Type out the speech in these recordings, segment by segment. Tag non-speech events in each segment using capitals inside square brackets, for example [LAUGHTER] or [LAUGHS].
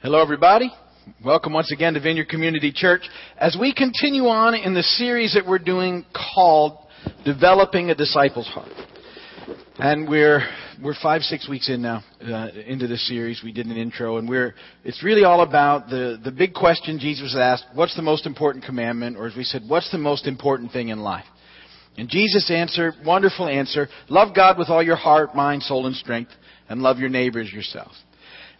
Hello, everybody. Welcome once again to Vineyard Community Church as we continue on in the series that we're doing called Developing a Disciple's Heart. And we're we're five six weeks in now uh, into this series. We did an intro, and we're it's really all about the the big question Jesus asked: What's the most important commandment? Or as we said, what's the most important thing in life? And Jesus answered, wonderful answer: Love God with all your heart, mind, soul, and strength, and love your neighbor as yourself.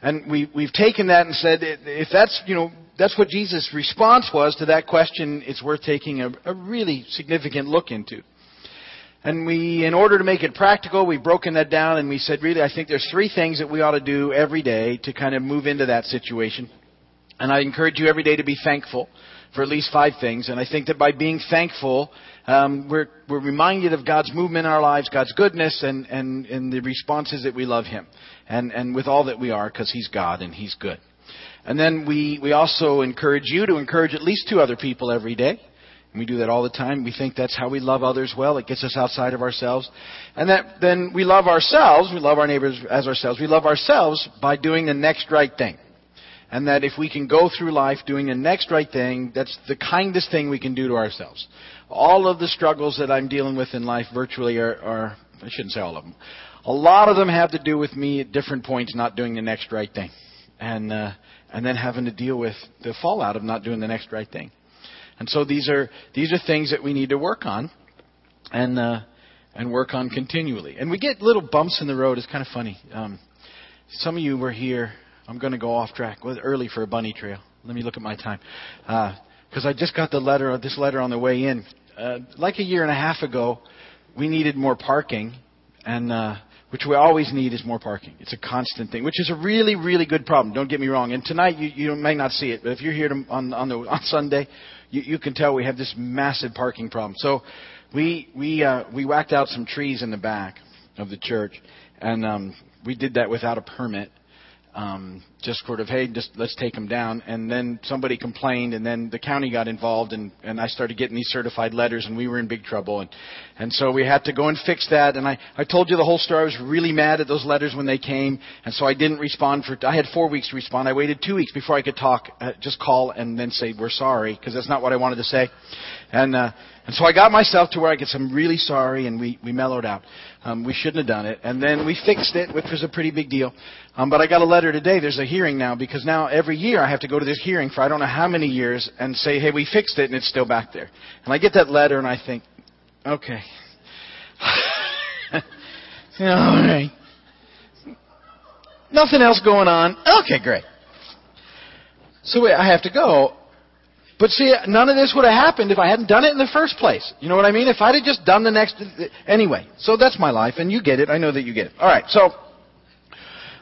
And we, we've taken that and said, if that's, you know, that's what Jesus' response was to that question, it's worth taking a, a really significant look into. And we, in order to make it practical, we've broken that down and we said, really, I think there's three things that we ought to do every day to kind of move into that situation. And I encourage you every day to be thankful for at least five things. And I think that by being thankful, um, we're, we're reminded of God's movement in our lives, God's goodness, and, and, and the responses that we love Him. And, and with all that we are, because He's God and He's good. And then we, we also encourage you to encourage at least two other people every day. And we do that all the time. We think that's how we love others well. It gets us outside of ourselves. And that, then we love ourselves. We love our neighbors as ourselves. We love ourselves by doing the next right thing and that if we can go through life doing the next right thing, that's the kindest thing we can do to ourselves. All of the struggles that I'm dealing with in life virtually are, are I shouldn't say all of them. A lot of them have to do with me at different points not doing the next right thing, and uh, and then having to deal with the fallout of not doing the next right thing. And so these are these are things that we need to work on, and uh, and work on continually. And we get little bumps in the road. It's kind of funny. Um, some of you were here I'm going to go off track. Well, early for a bunny trail. Let me look at my time. Because uh, I just got the letter, this letter on the way in. Uh, like a year and a half ago, we needed more parking, and uh, which we always need is more parking. It's a constant thing, which is a really, really good problem. Don't get me wrong. And tonight you, you may not see it, but if you're here to, on on, the, on Sunday, you, you can tell we have this massive parking problem. So we we uh, we whacked out some trees in the back of the church, and um, we did that without a permit um, just sort of, hey, just let's take them down. And then somebody complained, and then the county got involved, and, and I started getting these certified letters, and we were in big trouble. And, and so we had to go and fix that. And I, I told you the whole story. I was really mad at those letters when they came, and so I didn't respond for. I had four weeks to respond. I waited two weeks before I could talk, uh, just call and then say we're sorry, because that's not what I wanted to say. And uh, and so I got myself to where I could say, I'm really sorry, and we, we mellowed out. Um, we shouldn't have done it. And then we fixed it, which was a pretty big deal. Um, but I got a letter today. There's a hearing now because now every year I have to go to this hearing for I don't know how many years and say, hey, we fixed it, and it's still back there. And I get that letter, and I think, okay. [LAUGHS] All right. Nothing else going on. Okay, great. So I have to go. But see, none of this would have happened if I hadn't done it in the first place. You know what I mean? If I'd have just done the next, anyway. So that's my life, and you get it. I know that you get it. All right. So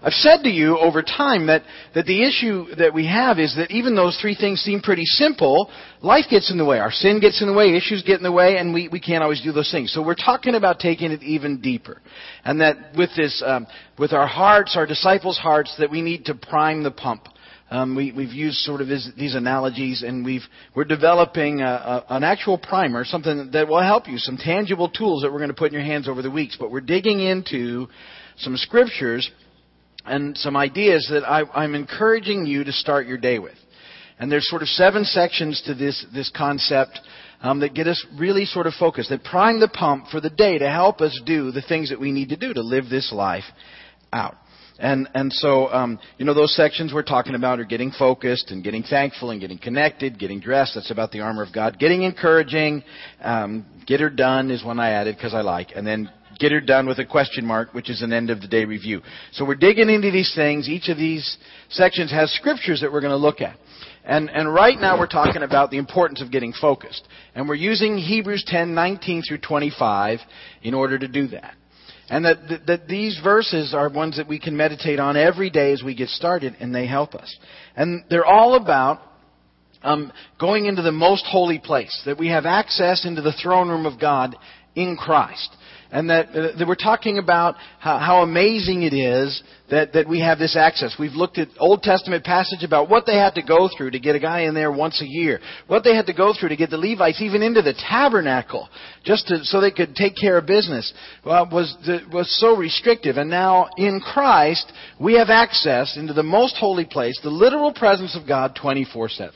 I've said to you over time that that the issue that we have is that even those three things seem pretty simple, life gets in the way. Our sin gets in the way, issues get in the way, and we we can't always do those things. So we're talking about taking it even deeper, and that with this, um, with our hearts, our disciples' hearts, that we need to prime the pump. Um, we, have used sort of these analogies, and we've, we're developing a, a, an actual primer, something that will help you, some tangible tools that we're going to put in your hands over the weeks. But we're digging into some scriptures and some ideas that I, I'm encouraging you to start your day with. And there's sort of seven sections to this, this concept um, that get us really sort of focused, that prime the pump for the day to help us do the things that we need to do to live this life out. And and so um, you know those sections we're talking about are getting focused and getting thankful and getting connected, getting dressed. That's about the armor of God. Getting encouraging, um, get her done is one I added because I like, and then get her done with a question mark, which is an end of the day review. So we're digging into these things. Each of these sections has scriptures that we're going to look at. And, and right now we're talking about the importance of getting focused. And we're using Hebrews 10, 19 through 25 in order to do that. And that, that these verses are ones that we can meditate on every day as we get started, and they help us. And they're all about um, going into the most holy place, that we have access into the throne room of God in Christ. And that, uh, that we're talking about how, how amazing it is that, that we have this access. We've looked at Old Testament passage about what they had to go through to get a guy in there once a year, what they had to go through to get the Levites even into the tabernacle, just to, so they could take care of business. Well, was was so restrictive, and now in Christ we have access into the most holy place, the literal presence of God, twenty four seven.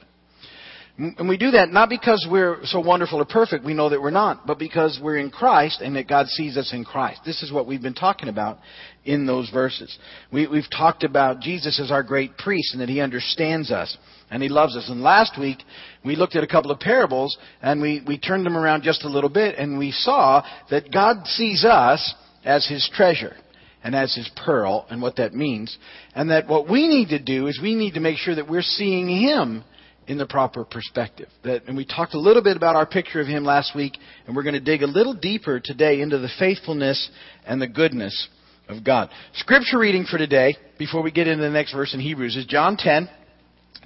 And we do that not because we're so wonderful or perfect, we know that we're not, but because we're in Christ and that God sees us in Christ. This is what we've been talking about in those verses. We, have talked about Jesus as our great priest and that he understands us and he loves us. And last week, we looked at a couple of parables and we, we turned them around just a little bit and we saw that God sees us as his treasure and as his pearl and what that means. And that what we need to do is we need to make sure that we're seeing him in the proper perspective. That, and we talked a little bit about our picture of him last week, and we're going to dig a little deeper today into the faithfulness and the goodness of God. Scripture reading for today, before we get into the next verse in Hebrews, is John 10,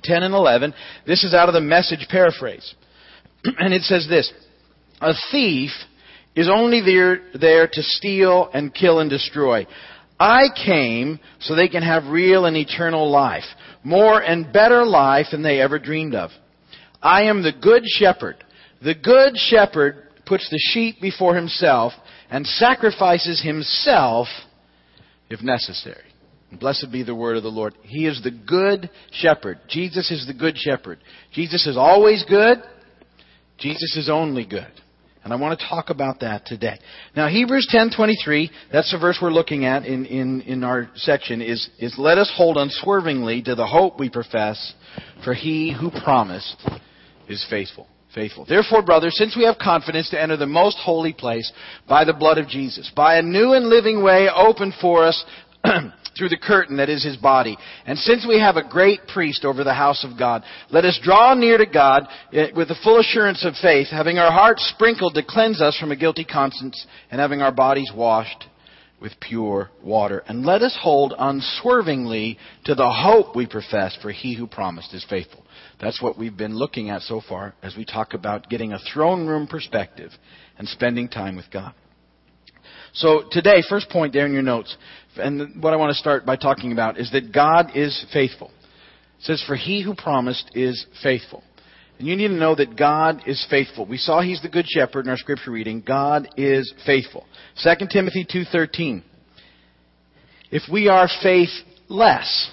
10 and 11. This is out of the message paraphrase. [CLEARS THROAT] and it says this A thief is only there, there to steal and kill and destroy. I came so they can have real and eternal life more and better life than they ever dreamed of. I am the good shepherd. The good shepherd puts the sheep before himself and sacrifices himself if necessary. Blessed be the word of the Lord. He is the good shepherd. Jesus is the good shepherd. Jesus is always good. Jesus is only good. And I want to talk about that today. Now, Hebrews 10:23, that's the verse we're looking at in, in, in our section, is, is let us hold unswervingly to the hope we profess, for he who promised is faithful. Faithful. Therefore, brothers, since we have confidence to enter the most holy place by the blood of Jesus, by a new and living way opened for us [CLEARS THROAT] through the curtain that is his body. And since we have a great priest over the house of God, let us draw near to God eh, with the full assurance of faith, having our hearts sprinkled to cleanse us from a guilty conscience, and having our bodies washed with pure water. And let us hold unswervingly to the hope we profess, for he who promised is faithful. That's what we've been looking at so far as we talk about getting a throne room perspective and spending time with God. So today, first point there in your notes, and what I want to start by talking about is that God is faithful. It says, For he who promised is faithful. And you need to know that God is faithful. We saw he's the good shepherd in our scripture reading. God is faithful. 2 Timothy 2:13. If we are faithless,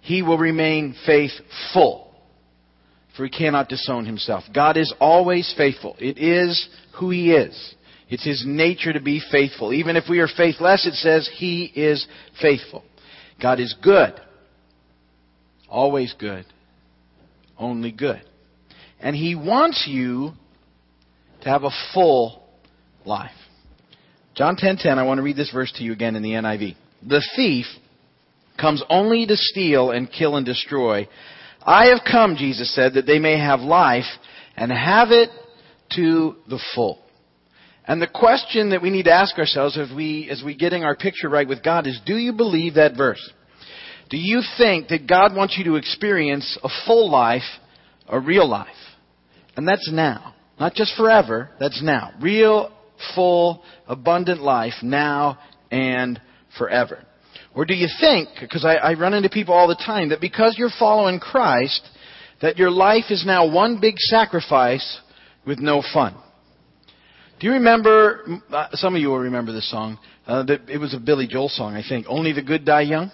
he will remain faithful. For he cannot disown himself. God is always faithful. It is who he is. It's His nature to be faithful. Even if we are faithless, it says He is faithful. God is good. Always good. Only good. And He wants you to have a full life. John 10:10, I want to read this verse to you again in the NIV. The thief comes only to steal and kill and destroy. I have come, Jesus said, that they may have life and have it to the full. And the question that we need to ask ourselves as we, as we getting our picture right with God is, do you believe that verse? Do you think that God wants you to experience a full life, a real life? And that's now. Not just forever, that's now. Real, full, abundant life now and forever. Or do you think, because I, I run into people all the time, that because you're following Christ, that your life is now one big sacrifice with no fun? Do you remember? Uh, some of you will remember this song. Uh, it was a Billy Joel song, I think. Only the good die young.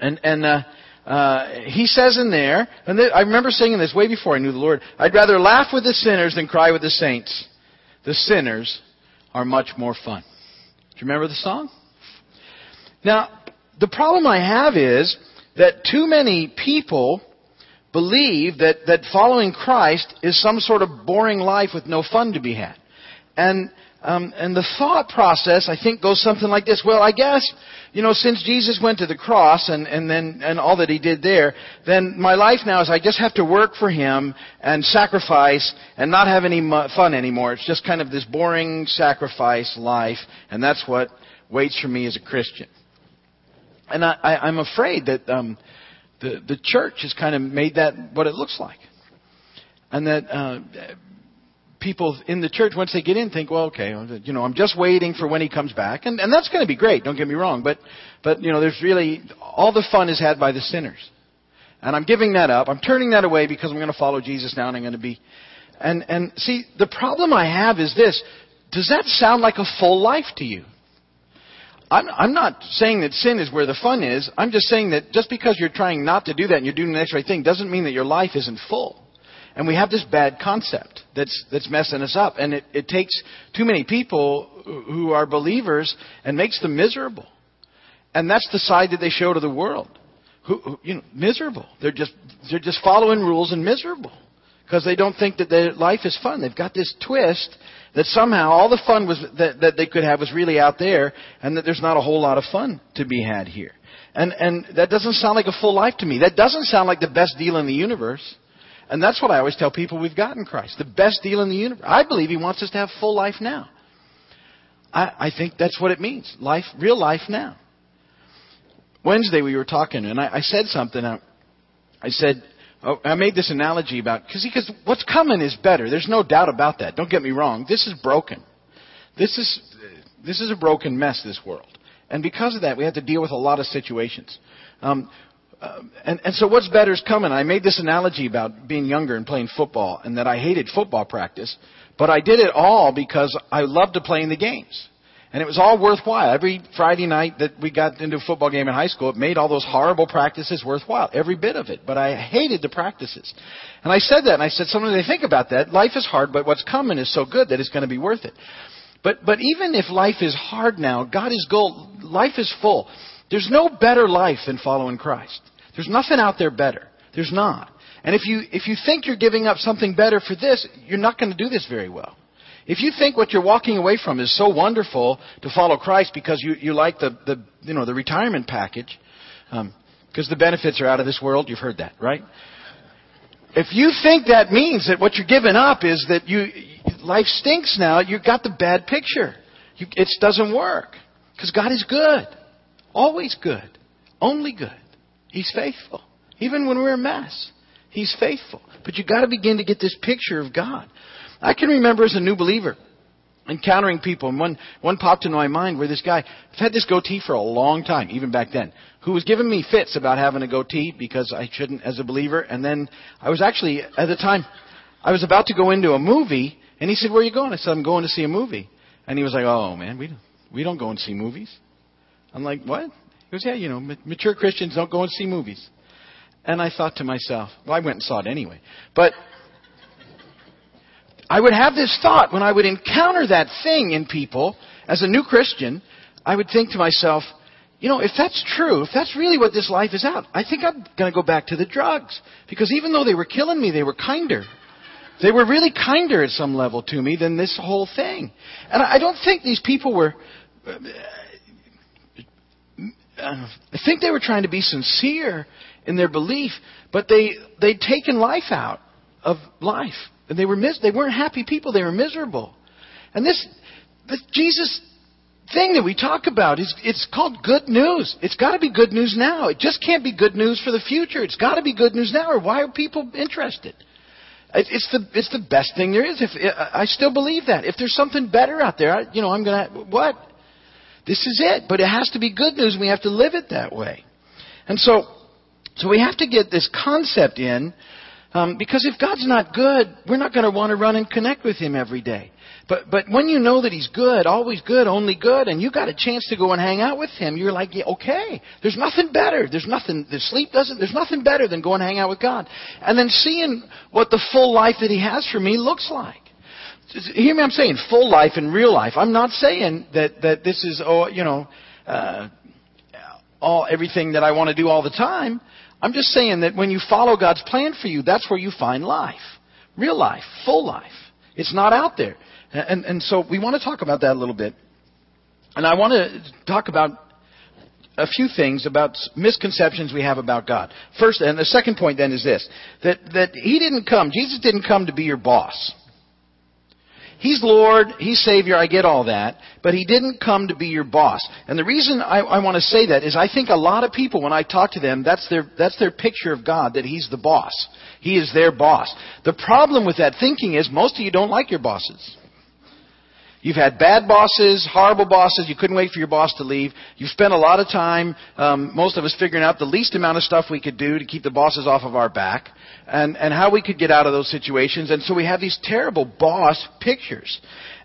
And and uh, uh, he says in there, and th- I remember singing this way before I knew the Lord. I'd rather laugh with the sinners than cry with the saints. The sinners are much more fun. Do you remember the song? Now, the problem I have is that too many people believe that, that following Christ is some sort of boring life with no fun to be had. And um, and the thought process, I think, goes something like this. Well, I guess, you know, since Jesus went to the cross and, and then and all that he did there, then my life now is I just have to work for him and sacrifice and not have any fun anymore. It's just kind of this boring sacrifice life, and that's what waits for me as a Christian. And I, I, I'm afraid that um, the the church has kind of made that what it looks like, and that. Uh, people in the church, once they get in, think, well, okay, you know, I'm just waiting for when he comes back. And, and that's going to be great, don't get me wrong. But, but, you know, there's really, all the fun is had by the sinners. And I'm giving that up. I'm turning that away because I'm going to follow Jesus now and I'm going to be. And, and see, the problem I have is this. Does that sound like a full life to you? I'm, I'm not saying that sin is where the fun is. I'm just saying that just because you're trying not to do that and you're doing the next right thing doesn't mean that your life isn't full. And we have this bad concept that's, that's messing us up. And it, it takes too many people who are believers and makes them miserable. And that's the side that they show to the world. Who, who you know, miserable. They're just, they're just following rules and miserable. Because they don't think that their life is fun. They've got this twist that somehow all the fun was, that, that they could have was really out there and that there's not a whole lot of fun to be had here. And, and that doesn't sound like a full life to me. That doesn't sound like the best deal in the universe. And that's what I always tell people we've got in Christ. The best deal in the universe. I believe He wants us to have full life now. I, I think that's what it means. Life, real life now. Wednesday we were talking, and I, I said something. I, I said, oh, I made this analogy about, because what's coming is better. There's no doubt about that. Don't get me wrong. This is broken. This is, this is a broken mess, this world. And because of that, we have to deal with a lot of situations. Um, uh, and, and so what's better is coming. I made this analogy about being younger and playing football, and that I hated football practice, but I did it all because I loved to play in the games. And it was all worthwhile. Every Friday night that we got into a football game in high school, it made all those horrible practices worthwhile. Every bit of it. But I hated the practices. And I said that, and I said, sometimes they think about that. Life is hard, but what's coming is so good that it's going to be worth it. But, but even if life is hard now, God is gold. Life is full. There's no better life than following Christ. There's nothing out there better. There's not. And if you, if you think you're giving up something better for this, you're not going to do this very well. If you think what you're walking away from is so wonderful to follow Christ because you, you like the, the, you know, the retirement package, because um, the benefits are out of this world, you've heard that, right? If you think that means that what you're giving up is that you, life stinks now, you've got the bad picture. You, it doesn't work. Because God is good. Always good. Only good. He's faithful. Even when we're a mess, He's faithful. But you've got to begin to get this picture of God. I can remember as a new believer encountering people, and one, one popped into my mind where this guy, I've had this goatee for a long time, even back then, who was giving me fits about having a goatee because I shouldn't as a believer. And then I was actually, at the time, I was about to go into a movie, and he said, where are you going? I said, I'm going to see a movie. And he was like, oh man, we we don't go and see movies. I'm like, what? Goes, yeah, you know, mature Christians don't go and see movies. And I thought to myself, well, I went and saw it anyway. But I would have this thought when I would encounter that thing in people as a new Christian. I would think to myself, you know, if that's true, if that's really what this life is out, I think I'm going to go back to the drugs. Because even though they were killing me, they were kinder. They were really kinder at some level to me than this whole thing. And I don't think these people were I think they were trying to be sincere in their belief, but they they'd taken life out of life, and they were mis- they weren't happy people. They were miserable, and this this Jesus thing that we talk about is it's called good news. It's got to be good news now. It just can't be good news for the future. It's got to be good news now, or why are people interested? It's the it's the best thing there is. If I still believe that, if there's something better out there, I, you know, I'm gonna what this is it. But it has to be good news we have to live it that way. And so, so we have to get this concept in um, because if God's not good, we're not going to want to run and connect with Him every day. But but when you know that He's good, always good, only good, and you got a chance to go and hang out with Him, you're like, yeah, okay. There's nothing better. There's nothing. The sleep doesn't. There's nothing better than going and hang out with God, and then seeing what the full life that He has for me looks like. Hear me, I'm saying full life and real life. I'm not saying that, that this is, oh, you know, uh, all, everything that I want to do all the time. I'm just saying that when you follow God's plan for you, that's where you find life. Real life. Full life. It's not out there. And, and so we want to talk about that a little bit. And I want to talk about a few things about misconceptions we have about God. First, and the second point then is this, that, that He didn't come, Jesus didn't come to be your boss. He's Lord, He's Savior, I get all that, but He didn't come to be your boss. And the reason I, I want to say that is I think a lot of people, when I talk to them, that's their, that's their picture of God, that He's the boss. He is their boss. The problem with that thinking is most of you don't like your bosses. You've had bad bosses, horrible bosses. You couldn't wait for your boss to leave. You've spent a lot of time, um, most of us, figuring out the least amount of stuff we could do to keep the bosses off of our back, and and how we could get out of those situations. And so we have these terrible boss pictures,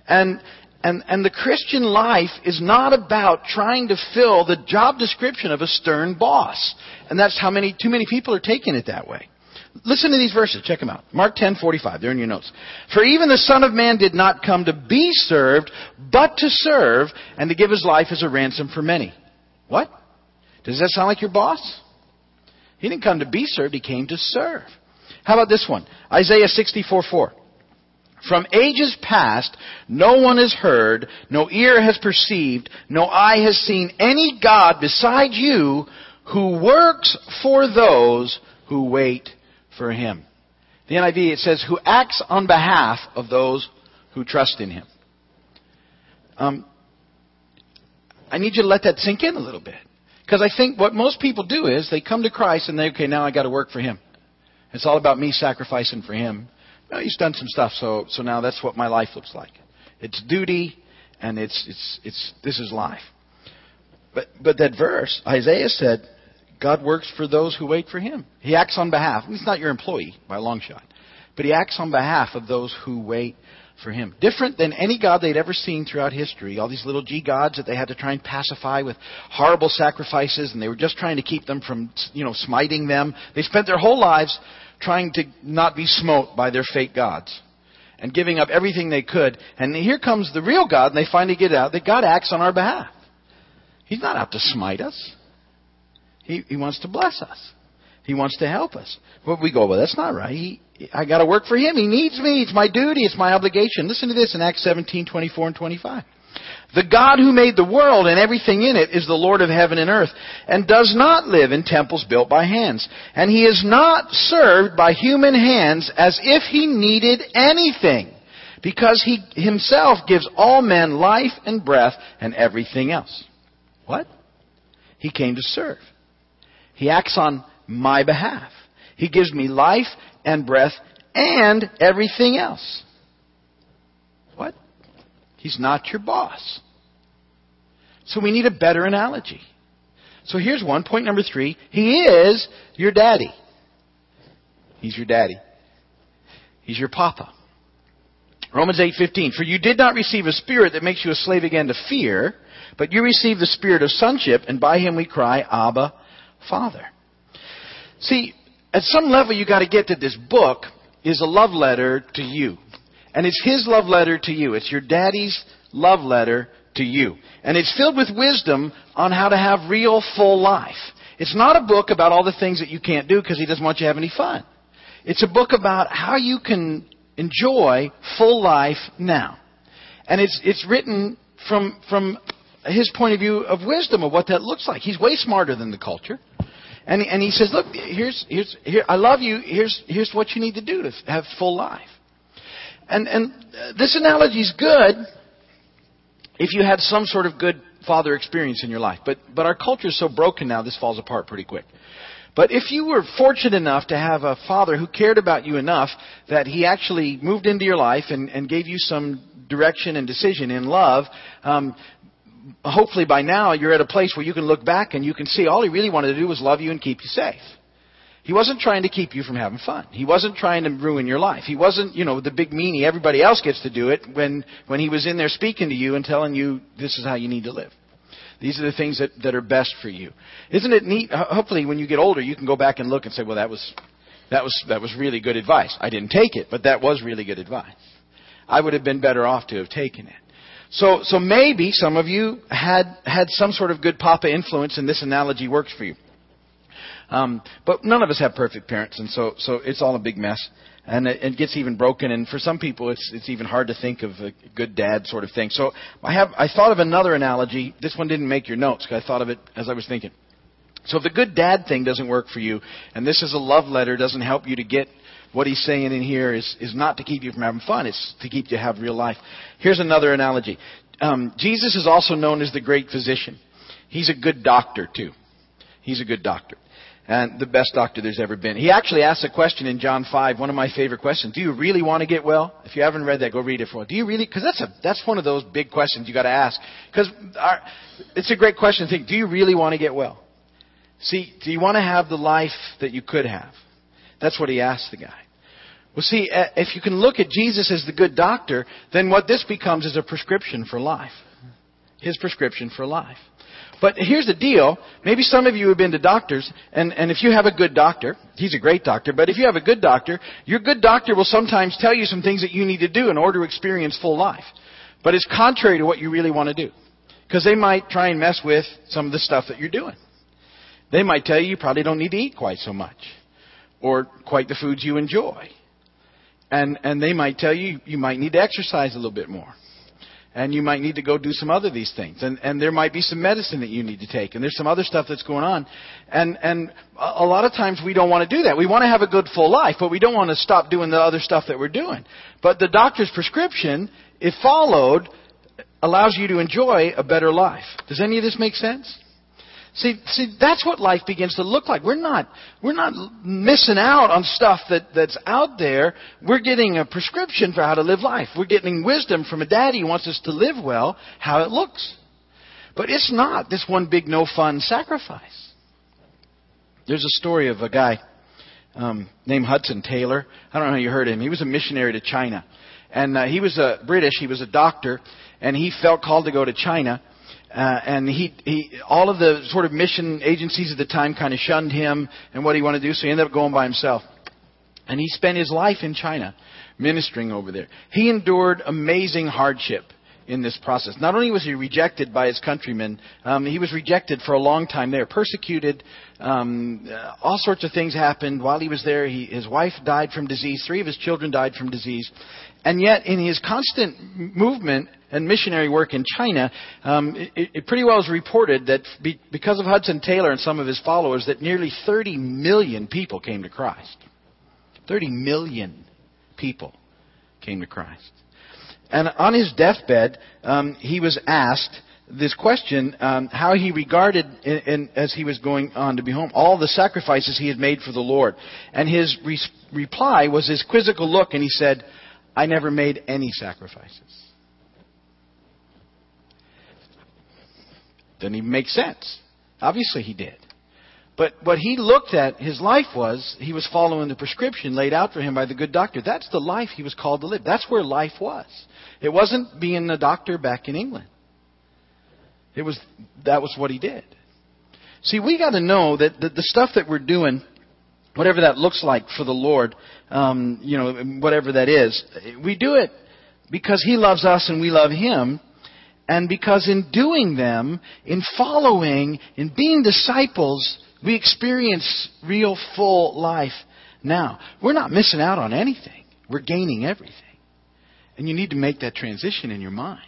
and and and the Christian life is not about trying to fill the job description of a stern boss. And that's how many too many people are taking it that way. Listen to these verses. Check them out. Mark 10:45. They're in your notes. For even the Son of Man did not come to be served, but to serve and to give his life as a ransom for many. What? Does that sound like your boss? He didn't come to be served, he came to serve. How about this one? Isaiah 64:4. From ages past, no one has heard, no ear has perceived, no eye has seen any God beside you who works for those who wait for him. The NIV, it says, who acts on behalf of those who trust in him. Um, I need you to let that sink in a little bit. Because I think what most people do is they come to Christ and they, okay, now I got to work for him. It's all about me sacrificing for him. Well, he's done some stuff, so, so now that's what my life looks like. It's duty, and it's, it's, it's, this is life. But, but that verse, Isaiah said, God works for those who wait for Him. He acts on behalf. He's not your employee by a long shot, but He acts on behalf of those who wait for Him. Different than any God they'd ever seen throughout history. All these little G gods that they had to try and pacify with horrible sacrifices, and they were just trying to keep them from, you know, smiting them. They spent their whole lives trying to not be smote by their fake gods and giving up everything they could. And here comes the real God, and they finally get out that God acts on our behalf. He's not out to smite us. He, he wants to bless us. He wants to help us. But we go, well, that's not right. He, I got to work for him. He needs me. It's my duty. It's my obligation. Listen to this in Acts 17, 24 and 25. The God who made the world and everything in it is the Lord of heaven and earth, and does not live in temples built by hands. And he is not served by human hands as if he needed anything, because he himself gives all men life and breath and everything else. What? He came to serve. He acts on my behalf. He gives me life and breath and everything else. What? He's not your boss. So we need a better analogy. So here's one. Point number three. He is your daddy. He's your daddy. He's your papa. Romans 8:15 For you did not receive a spirit that makes you a slave again to fear, but you received the spirit of sonship and by him we cry abba Father. See, at some level you got to get that this book is a love letter to you. And it's his love letter to you. It's your daddy's love letter to you. And it's filled with wisdom on how to have real full life. It's not a book about all the things that you can't do because he doesn't want you to have any fun. It's a book about how you can enjoy full life now. And it's, it's written from, from his point of view of wisdom of what that looks like. He's way smarter than the culture. And, and he says, look, here's, here's, here, I love you. Here's, here's what you need to do to have full life. And, and this analogy is good if you had some sort of good father experience in your life. But, but our culture is so broken now, this falls apart pretty quick. But if you were fortunate enough to have a father who cared about you enough that he actually moved into your life and, and gave you some direction and decision in love, um, hopefully by now you're at a place where you can look back and you can see all he really wanted to do was love you and keep you safe. He wasn't trying to keep you from having fun. He wasn't trying to ruin your life. He wasn't, you know, the big meanie. Everybody else gets to do it when, when he was in there speaking to you and telling you this is how you need to live. These are the things that, that are best for you. Isn't it neat? Hopefully when you get older, you can go back and look and say, well, that was, that was, that was really good advice. I didn't take it, but that was really good advice. I would have been better off to have taken it. So, so maybe some of you had, had some sort of good papa influence and this analogy works for you. Um, but none of us have perfect parents, and so, so it's all a big mess. And it, it gets even broken, and for some people, it's, it's even hard to think of a good dad sort of thing. So I have, I thought of another analogy. This one didn't make your notes, I thought of it as I was thinking. So if the good dad thing doesn't work for you, and this is a love letter, doesn't help you to get what he's saying in here is, is not to keep you from having fun, it's to keep you have real life. Here's another analogy. Um, Jesus is also known as the great physician. He's a good doctor, too. He's a good doctor. And the best doctor there's ever been. He actually asks a question in John 5, one of my favorite questions. Do you really want to get well? If you haven't read that, go read it for. Do you really? Because that's, a, that's one of those big questions you got to ask. Because it's a great question to think, do you really want to get well? See, do you want to have the life that you could have? That's what he asked the guy. Well, see, uh, if you can look at Jesus as the good doctor, then what this becomes is a prescription for life. His prescription for life. But here's the deal. Maybe some of you have been to doctors, and, and if you have a good doctor, he's a great doctor, but if you have a good doctor, your good doctor will sometimes tell you some things that you need to do in order to experience full life. But it's contrary to what you really want to do. Because they might try and mess with some of the stuff that you're doing. They might tell you you probably don't need to eat quite so much. Or quite the foods you enjoy. And, and they might tell you you might need to exercise a little bit more. And you might need to go do some other these things. And and there might be some medicine that you need to take. And there's some other stuff that's going on. And and a lot of times we don't want to do that. We want to have a good full life but we don't want to stop doing the other stuff that we're doing. But the doctor's prescription if followed allows you to enjoy a better life. Does any of this make sense See, see, that's what life begins to look like. We're not, we're not missing out on stuff that, that's out there. We're getting a prescription for how to live life. We're getting wisdom from a daddy who wants us to live well, how it looks. But it's not this one big no fun sacrifice. There's a story of a guy um, named Hudson Taylor. I don't know how you heard him. He was a missionary to China. And uh, he was a British, he was a doctor, and he felt called to go to China uh, and he, he, all of the sort of mission agencies at the time kind of shunned him and what he wanted to do, so he ended up going by himself. And he spent his life in China ministering over there. He endured amazing hardship in this process. Not only was he rejected by his countrymen, um, he was rejected for a long time there, persecuted. Um, uh, all sorts of things happened while he was there. He, his wife died from disease. Three of his children died from disease. And yet, in his constant movement and missionary work in China, um, it, it, pretty well is reported that be, because of Hudson Taylor and some of his followers, that nearly 30 million people came to Christ. 30 million people came to Christ. And on his deathbed, um, he was asked this question um, how he regarded, in, in, as he was going on to be home, all the sacrifices he had made for the Lord. And his re- reply was his quizzical look, and he said, I never made any sacrifices. Doesn't even make sense. Obviously, he did. But what he looked at, his life was, he was following the prescription laid out for him by the good doctor. That's the life he was called to live. That's where life was. It wasn't being a doctor back in England. It was, that was what he did. See, we got to know that the, the stuff that we're doing whatever that looks like for the Lord, um, you know, whatever that is. We do it because He loves us and we love Him, and because in doing them, in following, in being disciples, we experience real full life now. We're not missing out on anything. We're gaining everything. And you need to make that transition in your mind.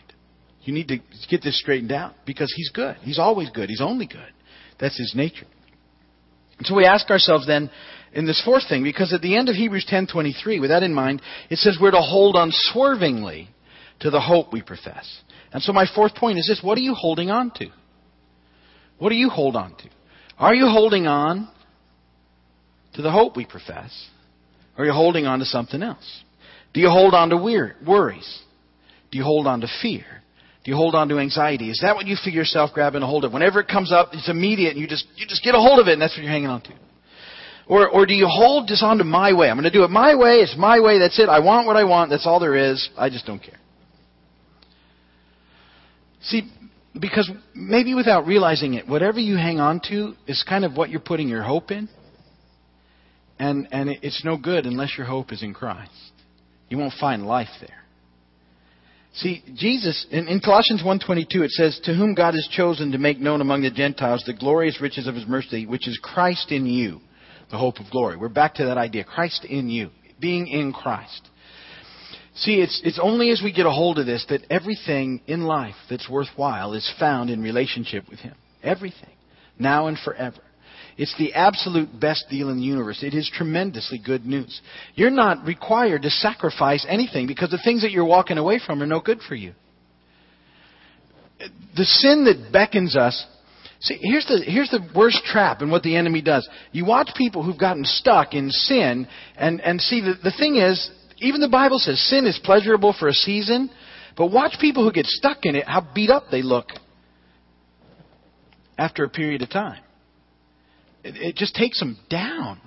You need to get this straightened out because He's good. He's always good. He's only good. That's His nature. And so we ask ourselves then, in this fourth thing because at the end of Hebrews 10:23 with that in mind it says we're to hold unswervingly to the hope we profess. And so my fourth point is this what are you holding on to? What do you hold on to? Are you holding on to the hope we profess? Or are you holding on to something else? Do you hold on to worries? Do you hold on to fear? Do you hold on to anxiety? Is that what you feel yourself grabbing a hold of? Whenever it comes up, it's immediate and you just you just get a hold of it and that's what you're hanging on to. Or, or do you hold this onto my way? I'm going to do it my way. It's my way. That's it. I want what I want. That's all there is. I just don't care. See, because maybe without realizing it, whatever you hang on to is kind of what you're putting your hope in. And, and it's no good unless your hope is in Christ. You won't find life there. See, Jesus, in, in Colossians 1.22, it says, To whom God has chosen to make known among the Gentiles the glorious riches of his mercy, which is Christ in you the hope of glory. We're back to that idea Christ in you, being in Christ. See, it's, it's only as we get a hold of this that everything in life that's worthwhile is found in relationship with Him. Everything. Now and forever. It's the absolute best deal in the universe. It is tremendously good news. You're not required to sacrifice anything because the things that you're walking away from are no good for you. The sin that beckons us See, here's the, here's the worst trap and what the enemy does. You watch people who've gotten stuck in sin, and, and see, the, the thing is, even the Bible says sin is pleasurable for a season, but watch people who get stuck in it, how beat up they look after a period of time. It, it just takes them down.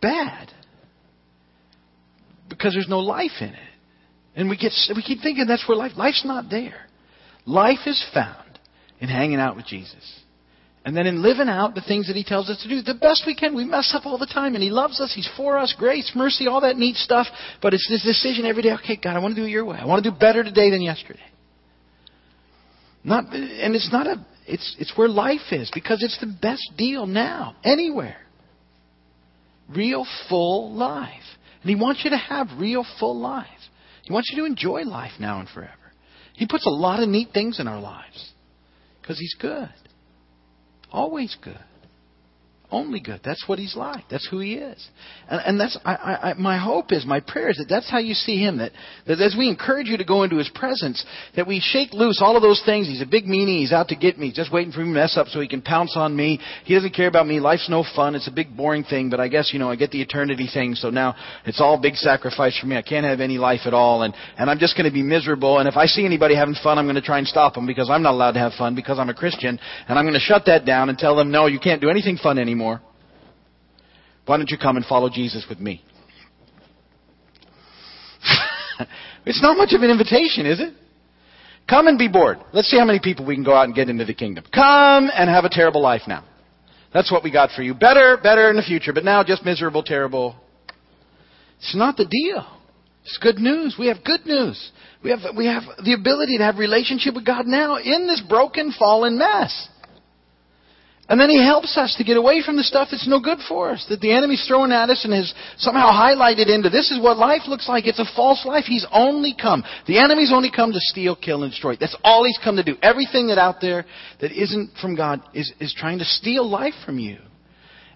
Bad. Because there's no life in it. And we get we keep thinking that's where life life's not there. Life is found in hanging out with Jesus. And then in living out the things that He tells us to do, the best we can. We mess up all the time, and He loves us. He's for us. Grace, mercy, all that neat stuff. But it's this decision every day. Okay, God, I want to do it Your way. I want to do better today than yesterday. Not, and it's not a. It's it's where life is because it's the best deal now anywhere. Real full life, and He wants you to have real full life. He wants you to enjoy life now and forever. He puts a lot of neat things in our lives because He's good. Always good. Only good. That's what he's like. That's who he is. And, and that's I, I, my hope is, my prayer is that that's how you see him. That, that as we encourage you to go into his presence, that we shake loose all of those things. He's a big meanie. He's out to get me. He's just waiting for me to mess up so he can pounce on me. He doesn't care about me. Life's no fun. It's a big boring thing. But I guess you know I get the eternity thing. So now it's all big sacrifice for me. I can't have any life at all, and and I'm just going to be miserable. And if I see anybody having fun, I'm going to try and stop them because I'm not allowed to have fun because I'm a Christian, and I'm going to shut that down and tell them, no, you can't do anything fun anymore. Why don't you come and follow Jesus with me? [LAUGHS] it's not much of an invitation, is it? Come and be bored. Let's see how many people we can go out and get into the kingdom. Come and have a terrible life now. That's what we got for you. Better, better in the future, but now just miserable, terrible. It's not the deal. It's good news. We have good news. We have, we have the ability to have relationship with God now in this broken, fallen mess. And then he helps us to get away from the stuff that's no good for us, that the enemy's throwing at us and has somehow highlighted into this is what life looks like. It's a false life. He's only come. The enemy's only come to steal, kill, and destroy. That's all he's come to do. Everything that out there that isn't from God is, is trying to steal life from you.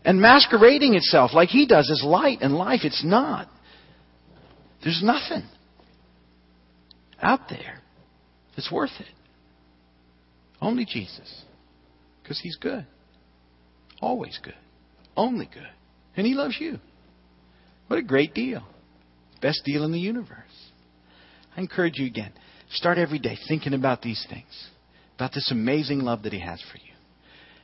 And masquerading itself like he does as light and life. It's not. There's nothing out there that's worth it. Only Jesus. Because he's good. Always good. Only good. And He loves you. What a great deal. Best deal in the universe. I encourage you again. Start every day thinking about these things, about this amazing love that He has for you.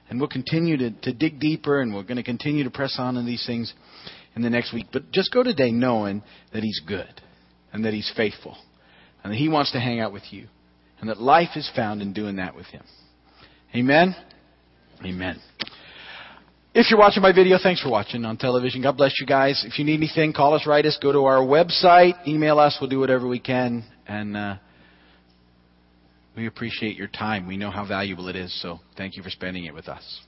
And we'll continue to, to dig deeper and we're going to continue to press on in these things in the next week. But just go today knowing that He's good and that He's faithful and that He wants to hang out with you and that life is found in doing that with Him. Amen? Amen. If you're watching my video, thanks for watching on television. God bless you guys. If you need anything, call us, write us, go to our website, email us. We'll do whatever we can. And uh, we appreciate your time. We know how valuable it is. So thank you for spending it with us.